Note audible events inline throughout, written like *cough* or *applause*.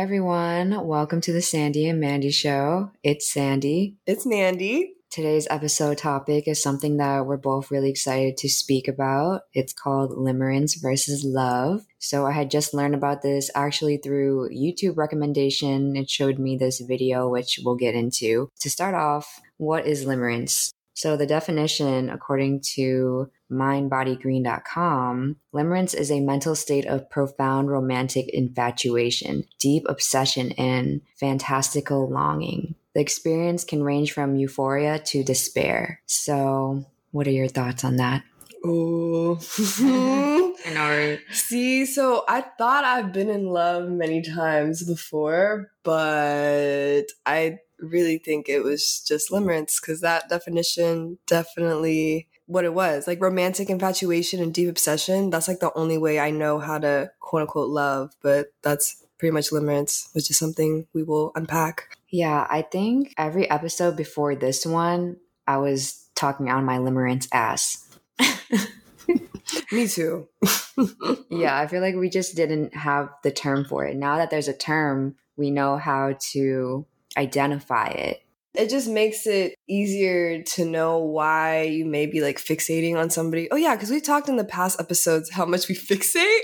everyone. Welcome to the Sandy and Mandy Show. It's Sandy. It's Mandy. Today's episode topic is something that we're both really excited to speak about. It's called limerence versus love. So I had just learned about this actually through YouTube recommendation. It showed me this video, which we'll get into. To start off, what is limerence? So the definition, according to mindbodygreen.com, limerence is a mental state of profound romantic infatuation, deep obsession, and fantastical longing. The experience can range from euphoria to despair. So, what are your thoughts on that? Oh. I know, right? See, so I thought I've been in love many times before, but I really think it was just limerence because that definition definitely what it was like romantic infatuation and deep obsession. That's like the only way I know how to quote unquote love, but that's pretty much limerence, which is something we will unpack. Yeah, I think every episode before this one, I was talking on my limerence ass. *laughs* Me too. *laughs* yeah, I feel like we just didn't have the term for it. Now that there's a term, we know how to identify it. It just makes it easier to know why you may be like fixating on somebody. Oh, yeah, because we talked in the past episodes how much we *laughs* fixate,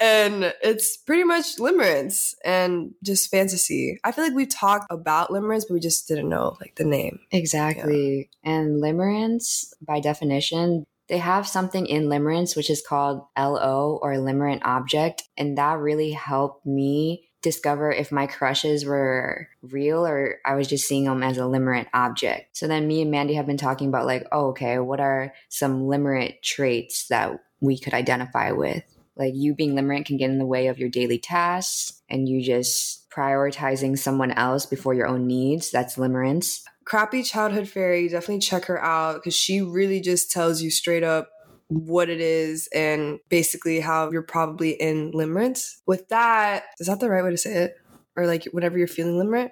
and it's pretty much limerence and just fantasy. I feel like we talked about limerence, but we just didn't know like the name. Exactly. Yeah. And limerence, by definition, they have something in limerence which is called LO or limerent object, and that really helped me discover if my crushes were real or I was just seeing them as a limerent object. So then me and Mandy have been talking about like, oh, okay, what are some limerent traits that we could identify with? Like you being limerent can get in the way of your daily tasks and you just prioritizing someone else before your own needs. That's limerence. Crappy Childhood Fairy, definitely check her out because she really just tells you straight up what it is and basically how you're probably in limerence. With that, is that the right way to say it? Or like whenever you're feeling limerent?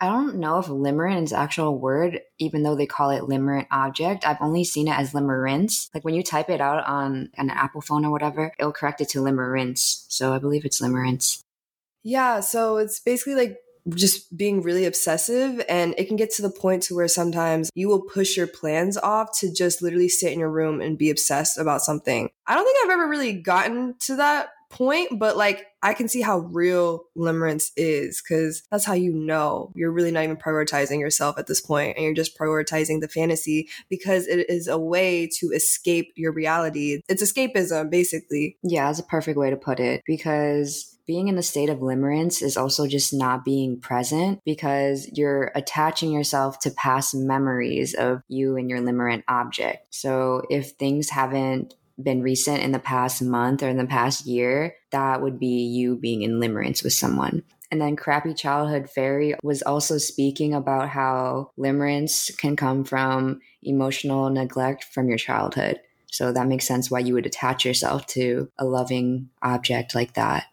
I don't know if limerent is actual word, even though they call it limerent object. I've only seen it as limerence. Like when you type it out on an Apple phone or whatever, it'll correct it to limerence. So I believe it's limerence. Yeah, so it's basically like just being really obsessive and it can get to the point to where sometimes you will push your plans off to just literally sit in your room and be obsessed about something. I don't think I've ever really gotten to that point, but like I can see how real limerence is because that's how you know you're really not even prioritizing yourself at this point and you're just prioritizing the fantasy because it is a way to escape your reality. It's escapism, basically. Yeah, that's a perfect way to put it because being in the state of limerence is also just not being present because you're attaching yourself to past memories of you and your limerent object. So if things haven't been recent in the past month or in the past year, that would be you being in limerence with someone. And then Crappy Childhood Fairy was also speaking about how limerence can come from emotional neglect from your childhood. So that makes sense why you would attach yourself to a loving object like that.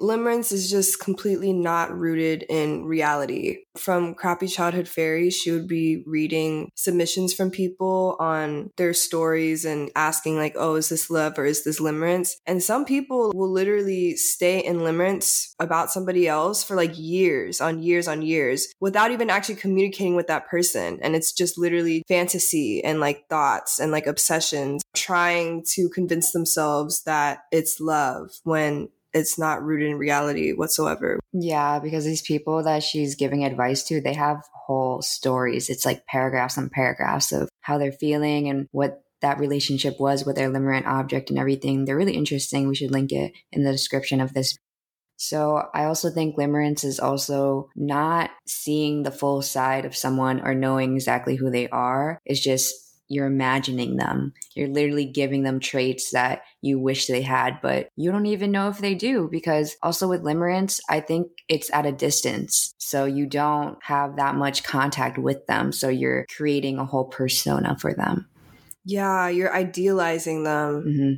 Limerence is just completely not rooted in reality. From Crappy Childhood Fairy, she would be reading submissions from people on their stories and asking, like, oh, is this love or is this limerence? And some people will literally stay in limerence about somebody else for like years on years on years without even actually communicating with that person. And it's just literally fantasy and like thoughts and like obsessions trying to convince themselves that it's love when it's not rooted in reality whatsoever. Yeah, because these people that she's giving advice to, they have whole stories. It's like paragraphs and paragraphs of how they're feeling and what that relationship was with their limerent object and everything. They're really interesting. We should link it in the description of this. So I also think limerence is also not seeing the full side of someone or knowing exactly who they are. It's just you're imagining them. You're literally giving them traits that you wish they had, but you don't even know if they do because also with limerence, I think it's at a distance. So you don't have that much contact with them. So you're creating a whole persona for them. Yeah, you're idealizing them. Mm-hmm.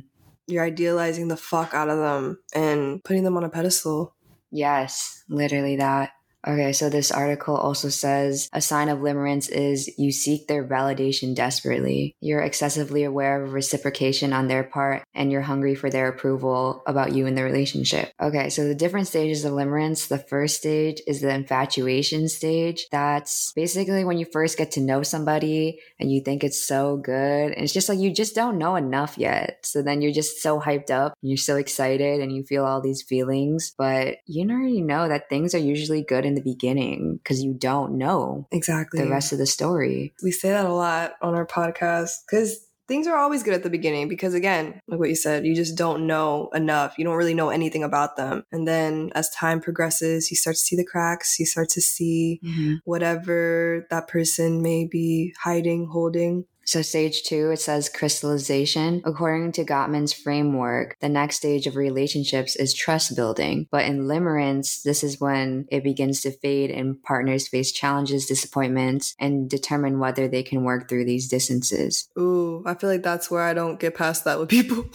You're idealizing the fuck out of them and putting them on a pedestal. Yes, literally that. Okay, so this article also says a sign of limerence is you seek their validation desperately. You're excessively aware of reciprocation on their part and you're hungry for their approval about you in the relationship. Okay, so the different stages of limerence. The first stage is the infatuation stage. That's basically when you first get to know somebody and you think it's so good. And it's just like you just don't know enough yet. So then you're just so hyped up, and you're so excited and you feel all these feelings, but you already know that things are usually good in the beginning because you don't know Exactly. the rest of the story. we say that a lot on our podcast because things are always good at the beginning because again like what you said you just don't know enough you don't really know anything about them and then as time progresses you start to see the cracks you start to see mm-hmm. whatever that person may be hiding holding So, stage two, it says crystallization. According to Gottman's framework, the next stage of relationships is trust building. But in limerence, this is when it begins to fade and partners face challenges, disappointments, and determine whether they can work through these distances. ooh i feel like that's where i don't get past that with people *laughs*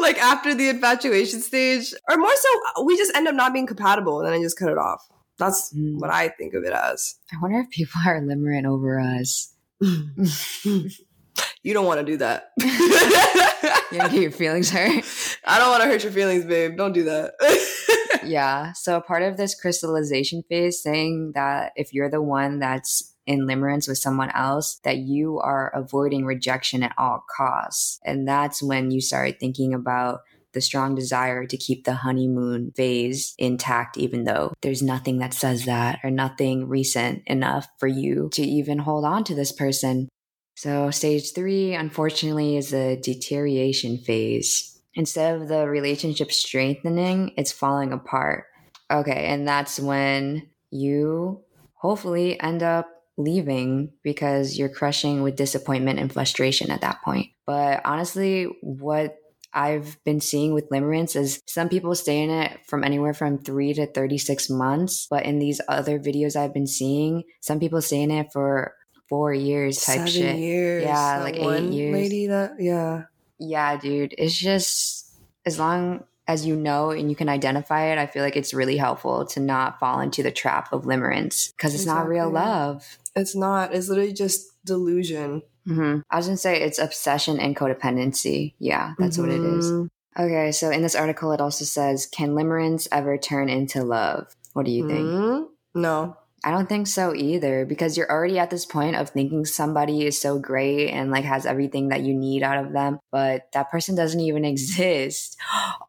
like after the infatuation stage or more so we just end up not being compatible and then i just cut it off that's Mm. what i think of it as I wonder if people are limerent over us. You don't want to do that. *laughs* You get your feelings hurt? I don't want to hurt your feelings, babe. Don't do that. *laughs* yeah. So part of this crystallization phase saying that if you're the one that's in limerence with someone else, that you are avoiding rejection at all costs. And that's when you start thinking about the strong desire to keep the honeymoon phase intact, even though there's nothing that says that or nothing recent enough for you to even hold on to this person. So, stage three, unfortunately, is the deterioration phase. Instead of the relationship strengthening, it's falling apart. Okay, and that's when you hopefully end up leaving because you're crushing with disappointment and frustration at that point. But honestly, what I've been seeing with limerence is some people stay in it from anywhere from three to 36 months. But in these other videos I've been seeing, some people stay in it for four years type Seven shit. years. Yeah, That like eight years. Lady, that yeah. Yeah, dude. It's just as long as you know and you can identify it, I feel like it's really helpful to not fall into the trap of limerence because it's not real love. It's not. It's literally just delusion. hmm I was gonna say it's obsession and codependency. Yeah, that's what it is. Mhm. Okay, so in this article, it also says, "Can limerence ever turn into love?" What do you think? Mhm. No. I don't think so either because you're already at this point of thinking somebody is so great and like has everything that you need out of them, but that person doesn't even *laughs* exist.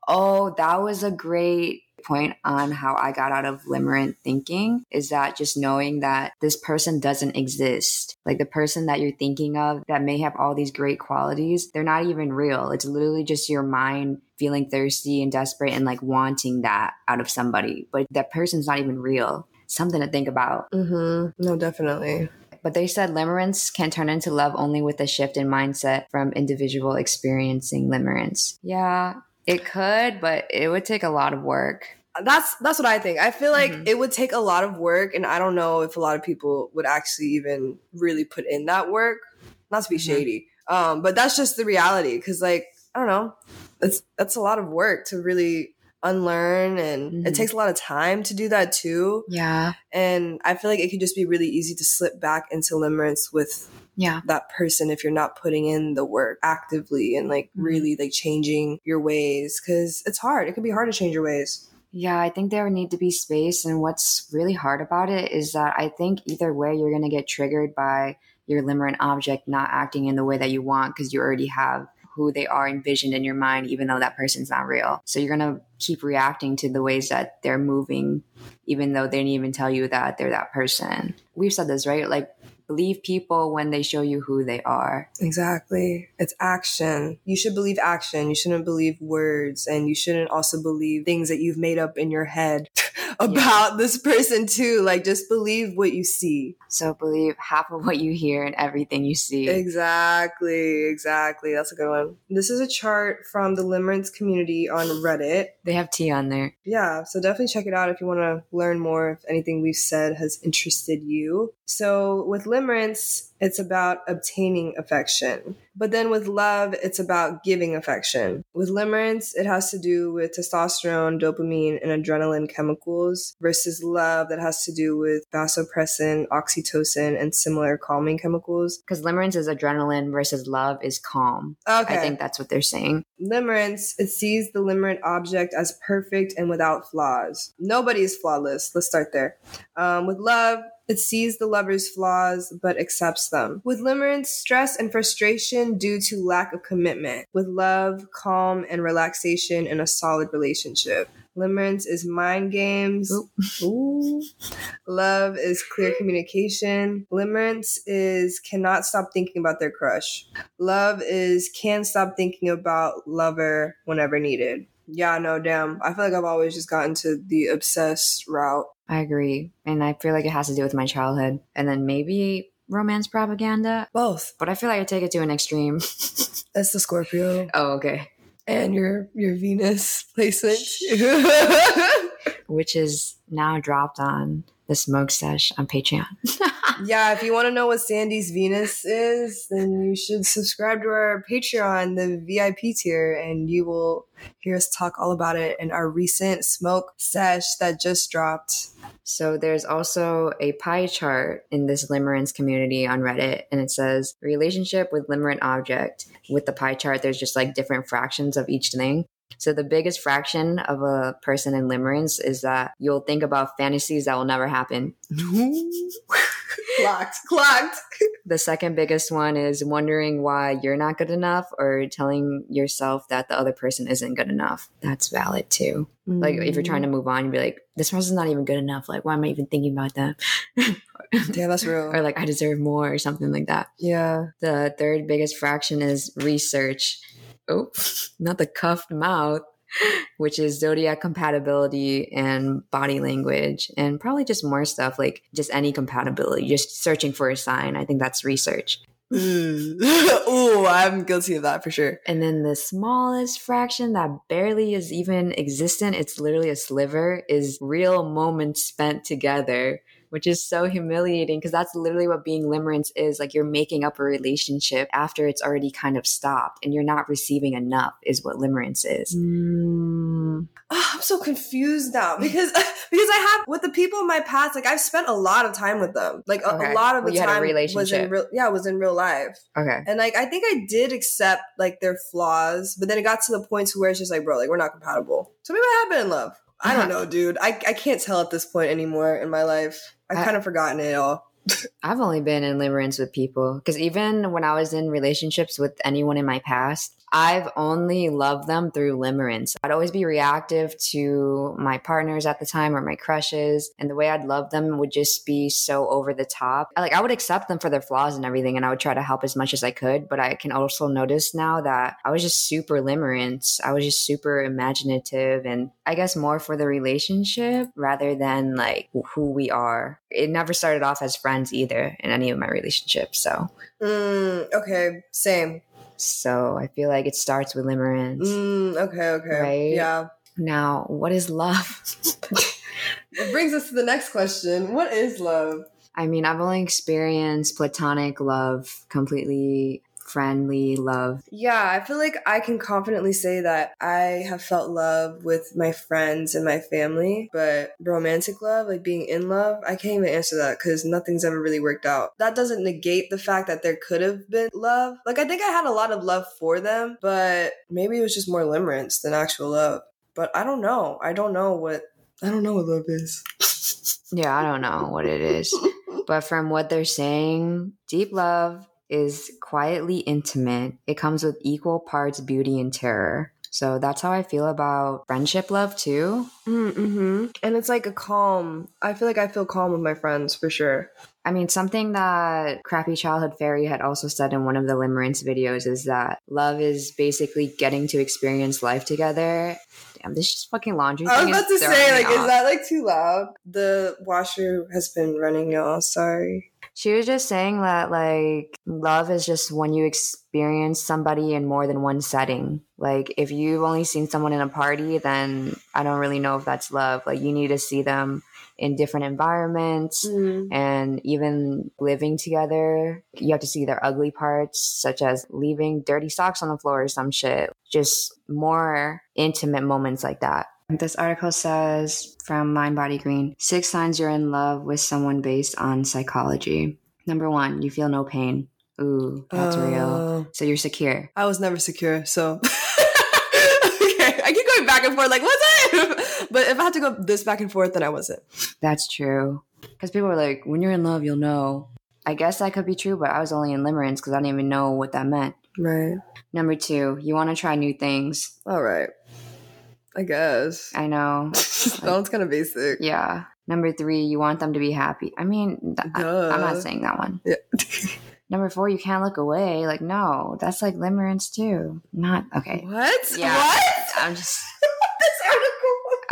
Oh, that was a great point on how I got out of limerent thinking is that just knowing that this person doesn't exist. Like the person that you're thinking of that may have all these great qualities, they're not even real. It's literally just your mind feeling thirsty and desperate and like wanting that out of somebody, but that person's not even real something to think about. Mm-hmm. No, definitely. But they said limerence can turn into love only with a shift in mindset from individual experiencing limerence. Yeah, it could, but it would take a lot of work. That's that's what I think. I feel like Mhm. it would take a lot of work, and I don't know if a lot of people would actually even really put in that work. Not to be Mhm. shady, um, but that's just the reality. Because, like, I don't know, it's that's a lot of work to really unlearn, and it Mhm. takes a lot of time to do that too. Yeah. And I feel like it could just be really easy to slip back into limerence with Yeah. that person if you're not putting in the work actively and like Mhm. really like changing your ways because it's hard. It can be hard to change your ways. Yeah, I think there would need to be space. And what's really hard about it is that I think either way, you're going to get triggered by your limerent object not acting in the way that you want because you already have who they are envisioned in your mind, even though that person's not real. So you're going to keep reacting to the ways that they're moving, even though they didn't even tell you that they're that person. We've said this, right? Like, believe people when they show you who they are. Exactly. It's action. You should believe action. You shouldn't believe words. And you shouldn't also believe things that you've made up in your head *laughs* about this person, too. Like, just believe what you see. So believe half of what you hear and everything you see. Exactly. Exactly. That's a good one. This is a chart from the Limerence community on Reddit. They have tea on there. Yeah, so definitely check it out if you want to learn more, if anything we've said has interested you. So, with limerence, it's about obtaining affection. But then with love, it's about giving affection. With limerence, it has to do with testosterone, dopamine, and adrenaline chemicals versus love that has to do with vasopressin, oxytocin, and similar calming chemicals. Because limerence is adrenaline versus love is calm. Okay. I think that's what they're saying. Limerence, it sees the limerent object as perfect and without flaws. Nobody is flawless. Let's start there. Um, with love, it sees the lover's flaws but accepts them. With limerence, stress and frustration due to lack of commitment. With love, calm and relaxation in a solid relationship. Limerence is mind games. *laughs* Ooh. Love is clear communication. Limerence is cannot stop thinking about their crush. Love is can stop thinking about lover whenever needed. Yeah, no, damn. I feel like I've always just gotten to the obsessed route. I agree. And I feel like it has to do with my childhood. And then maybe romance propaganda. Both. But I feel like I take it to an extreme. *laughs* That's the Scorpio. oh, okay. And your your Venus placement. *laughs* Which is now dropped on the smoke sesh on Patreon. *laughs* yeah, if you want to know what Sandy's Venus is, then you should subscribe to our Patreon, the VIP tier, and you will hear us talk all about it in our recent smoke sesh that just dropped. So there's also a pie chart in this limerence community on Reddit, and it says relationship with limerent object. With the pie chart, there's just like different fractions of each thing. So the biggest fraction of a person in limerence is that you'll think about fantasies that will never happen. *laughs* *laughs* clocked, clocked. The second biggest one is wondering why you're not good enough or telling yourself that the other person isn't good enough. That's valid too. Mm. Like if you're trying to move on, you'd be like, this person's not even good enough. Like, why am I even thinking about them? *laughs* yeah, that's real. or like, I deserve more or something like that. Yeah. The third biggest fraction is research. Oh, *laughs* not the cuffed mouth which is zodiac compatibility and body language, and probably just more stuff like just any compatibility, just searching for a sign. I think that's research. *laughs* oh, I'm guilty of that for sure. And then the smallest fraction that barely is even existent, it's literally a sliver, is real moments spent together which is so humiliating because that's literally what being limerence is. Like you're making up a relationship after it's already kind of stopped and you're not receiving enough, is what limerence is. Mm. Oh, I'm so confused now *laughs* because *laughs* because I have with the people in my past, like I've spent a lot of time with them. Like a, Okay. a lot of Well, the you had a time was relationship. in real yeah, was in real life. Okay. And like I think I did accept like their flaws, but then it got to the point to where it's just like, bro, like we're not compatible. So maybe I have been in love. I don't *laughs* know, dude. I, I can't tell at this point anymore in my life. I've I- kind of forgotten it all. I've only been in limerence with people because even when I was in relationships with anyone in my past, I've only loved them through limerence. I'd always be reactive to my partners at the time or my crushes, and the way I'd love them would just be so over the top. Like I would accept them for their flaws and everything, and I would try to help as much as I could. But I can also notice now that I was just super limerence. I was just super imaginative, and I guess more for the relationship rather than like who we are. It never started off as friends either in any of my relationships. So, Mm, okay, same. so I feel like it starts with limerence. Mm, okay, okay. Right? Yeah. Now, what is love? *laughs* It brings us to the next question. What is love? I mean, I've only experienced platonic love, completely friendly love. Yeah, I feel like I can confidently say that I have felt love with my friends and my family, but romantic love, like being in love, I can't even answer that because nothing's ever really worked out. That doesn't negate the fact that there could have been love. Like, I think I had a lot of love for them, but maybe it was just more limerence than actual love. But I don't know. I don't know what. I don't know what love is. *laughs* Yeah, I don't know what it is. *laughs* but from what they're saying, deep love is quietly intimate. It comes with equal parts beauty and terror. So that's how I feel about friendship love too. Mm-hmm. And it's like a calm. I feel like I feel calm with my friends for sure. I mean, something that Crappy Childhood Fairy had also said in one of the Limerence videos is that love is basically getting to experience life together. Damn, this is just fucking laundry. I was about to say, like, is that like too loud? The washer has been running, y'all. Sorry. She was just saying that like love is just when you experience somebody in more than one setting. Like if you've only seen someone in a party, then I don't really know if that's love. Like you need to see them in different environments Mm-hmm. and even living together. You have to see their ugly parts, such as leaving dirty socks on the floor or some shit. Just more intimate moments like that. This article says from Mind Body Green six signs you're in love with someone based on psychology. Number one, you feel no pain. Ooh, that's real. So you're secure. I was never secure, so *laughs* okay. I keep going back and forth, like, was it? *laughs* but if I had to go this back and forth, then I wasn't. That's true. Because people are like, when you're in love, you'll know. I guess that could be true, but I was only in limerence because I didn't even know what that meant. Right. Number two, you want to try new things. All right. I guess. I know. *laughs* that one's kind of basic. Yeah. Number three, you want them to be happy. I mean, th- I, am not saying that one. Yeah. *laughs* Number four, you can't look away. Like, no, that's like limerence too. Not okay. what? Yeah. What? I'm just, this article.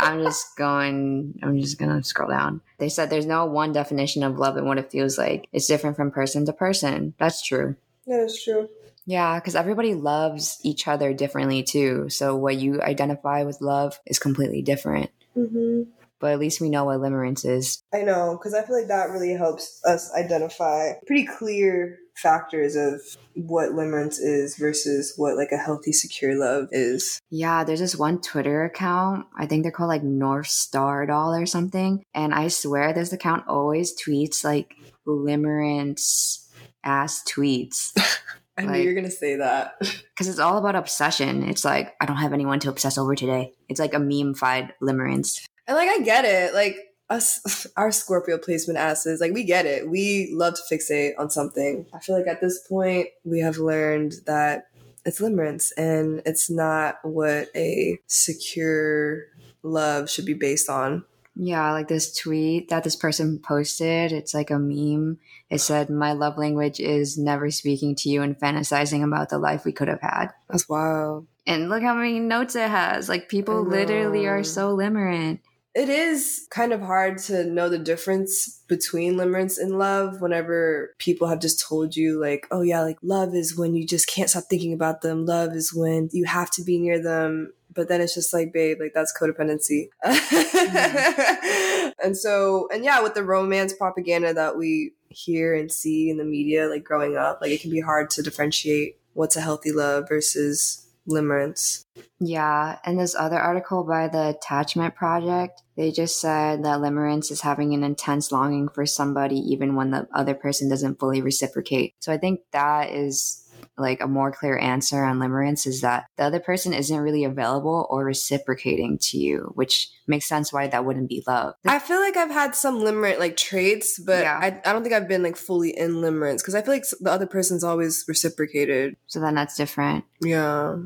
I'm just going. I'm just gonna scroll down. They said there's no one definition of love and what it feels like. It's different from person to person. That's true. That is true. Yeah, because everybody loves each other differently too. So what you identify with love is completely different. hmm But at least we know what limerence is. I know, because I feel like that really helps us identify pretty clear factors of what limerence is versus what like a healthy, secure love is. Yeah, there's this one Twitter account. I think they're called like North Star Doll or something. And I swear this account always tweets like limerence ass tweets. *laughs* I knew you were gonna say that. *laughs* Because it's all about obsession. It's like, I don't have anyone to obsess over today. It's like a meme-fied limerence. And like I get it, like us *laughs* our Scorpio placement asses, like we get it. We love to fixate on something. I feel like at this point we have learned that it's limerence and it's not what a secure love should be based on. Yeah, like this tweet that this person posted. It's like a meme. It said, My love language is never speaking to you and fantasizing about the life we could have had. That's wild. And look how many notes it has. Like people literally are so limerent. It is kind of hard to know the difference between limerence and love whenever people have just told you, like, oh yeah, like love is when you just can't stop thinking about them. Love is when you have to be near them. But then it's just like, babe, like that's codependency. Mm-hmm. *laughs* and so, and yeah, with the romance propaganda that we hear and see in the media, like growing up, like it can be hard to differentiate what's a healthy love versus limerence. Yeah, and this other article by the Attachment Project, they just said that limerence is having an intense longing for somebody even when the other person doesn't fully reciprocate. So I think that is like a more clear answer on limerence is that the other person isn't really available or reciprocating to you, which makes sense why that wouldn't be love. I feel like I've had some limerent like traits, but Yeah. I, I don't think I've been like fully in limerence because I feel like the other person's always reciprocated. So then that's different. Yeah,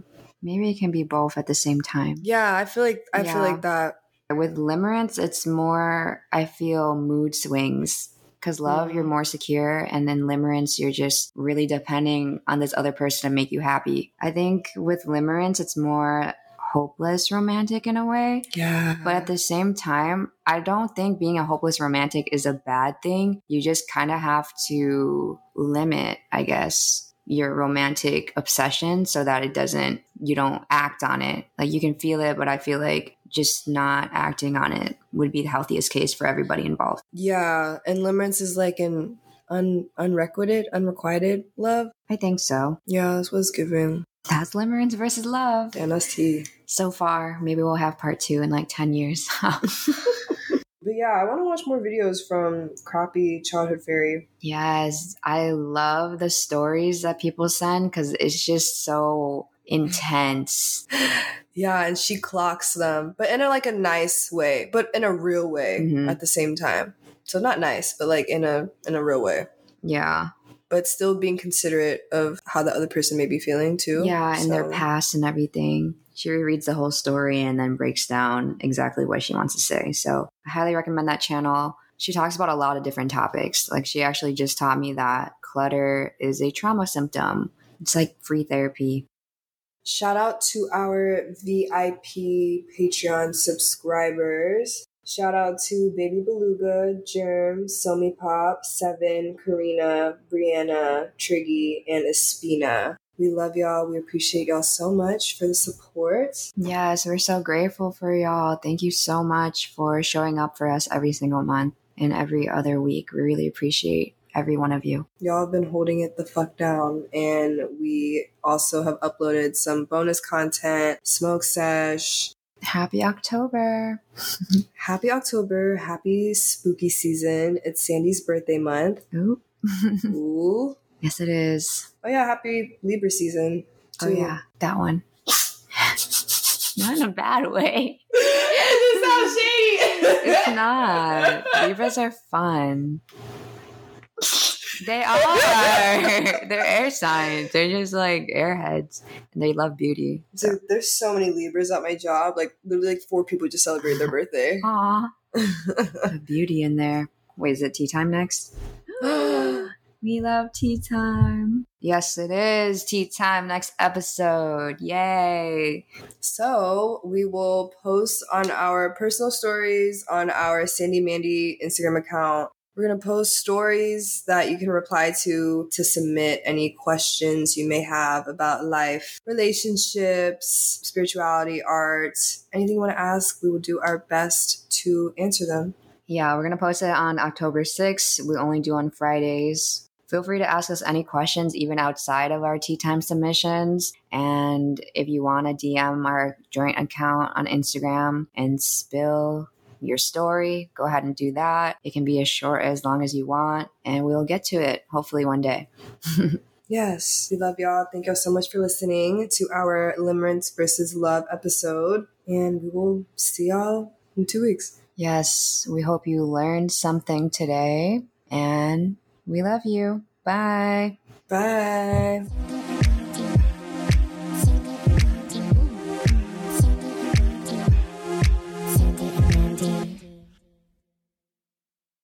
Maybe it can be both at the same time. yeah. I feel like I feel like that. With limerence, it's more, I feel, mood swings. Because love, Mm. you're more secure, and then limerence, you're just really depending on this other person to make you happy. I think with limerence, it's more hopeless romantic in a way. Yeah, But at the same time, I don't think being a hopeless romantic is a bad thing. You just kind of have to limit, I guess, your romantic obsession so that it doesn't, you don't act on it. Like you can feel it, but I feel like just not acting on it would be the healthiest case for everybody involved. yeah. And limerence is like an un unrequited, unrequited love. I think so. Yeah, that's what it's giving. That's limerence versus love. Tea. So far, maybe we'll have part two in like 10 years. *laughs* But yeah, I want to watch more videos from Crappy Childhood Fairy. Yes, I love the stories that people send because it's just so intense. Yeah, and she clocks them, but in a like a nice way, but in a real way Mhm. at the same time. So not nice, but like in a in a real way. Yeah. But still being considerate of how the other person may be feeling too. Yeah, and their past and everything. She rereads the whole story and then breaks down exactly what she wants to say. So I highly recommend that channel. She talks about a lot of different topics. Like she actually just taught me that clutter is a trauma symptom. It's like free therapy. Shout out to our VIP Patreon subscribers. Shout out to Baby Beluga, Germ, Somi Pop, Seven, Karina, Brianna, Triggy, and Espina. We love y'all. We appreciate y'all so much for the support. Yes, we're so grateful for y'all. Thank you so much for showing up for us every single month and every other week. We really appreciate every one of you. Y'all have been holding it the fuck down. And we also have uploaded some bonus content, smoke sesh. Happy October. *laughs* happy October. Happy spooky season. It's Sandy's birthday month. Ooh. *laughs* Ooh. Yes, it is. Oh, yeah. Happy Libra season. Oh, too. Oh, yeah. That one. *laughs* not in a bad way. it's not shady. it's not. Libras are fun. They are. They're air signs. They're just like airheads, and they love beauty. So. Dude, there's so many Libras at my job. Like literally, like four people just celebrate their birthday. *gasps* Aw, beauty in there. Wait, is it tea time next? *gasps* we love tea time. Yes, it is tea time next episode. Yay. So we will post on our personal stories on our Sandy Mandy Instagram account we're going to post stories that you can reply to to submit any questions you may have about life, relationships, spirituality, art, anything you want to ask. We will do our best to answer them. Yeah, we're going to post it on October 6th. We only do on Fridays. Feel free to ask us any questions, even outside of our tea time submissions. And if you want to DM our joint account on Instagram and spill your story, go ahead and do that. It can be as short as long as you want, and we'll get to it hopefully one day. *laughs* yes, we love y'all. Thank y'all so much for listening to our Limerence versus Love episode, and we will see y'all in two weeks. Yes, we hope you learned something today, and we love you. Bye. Bye.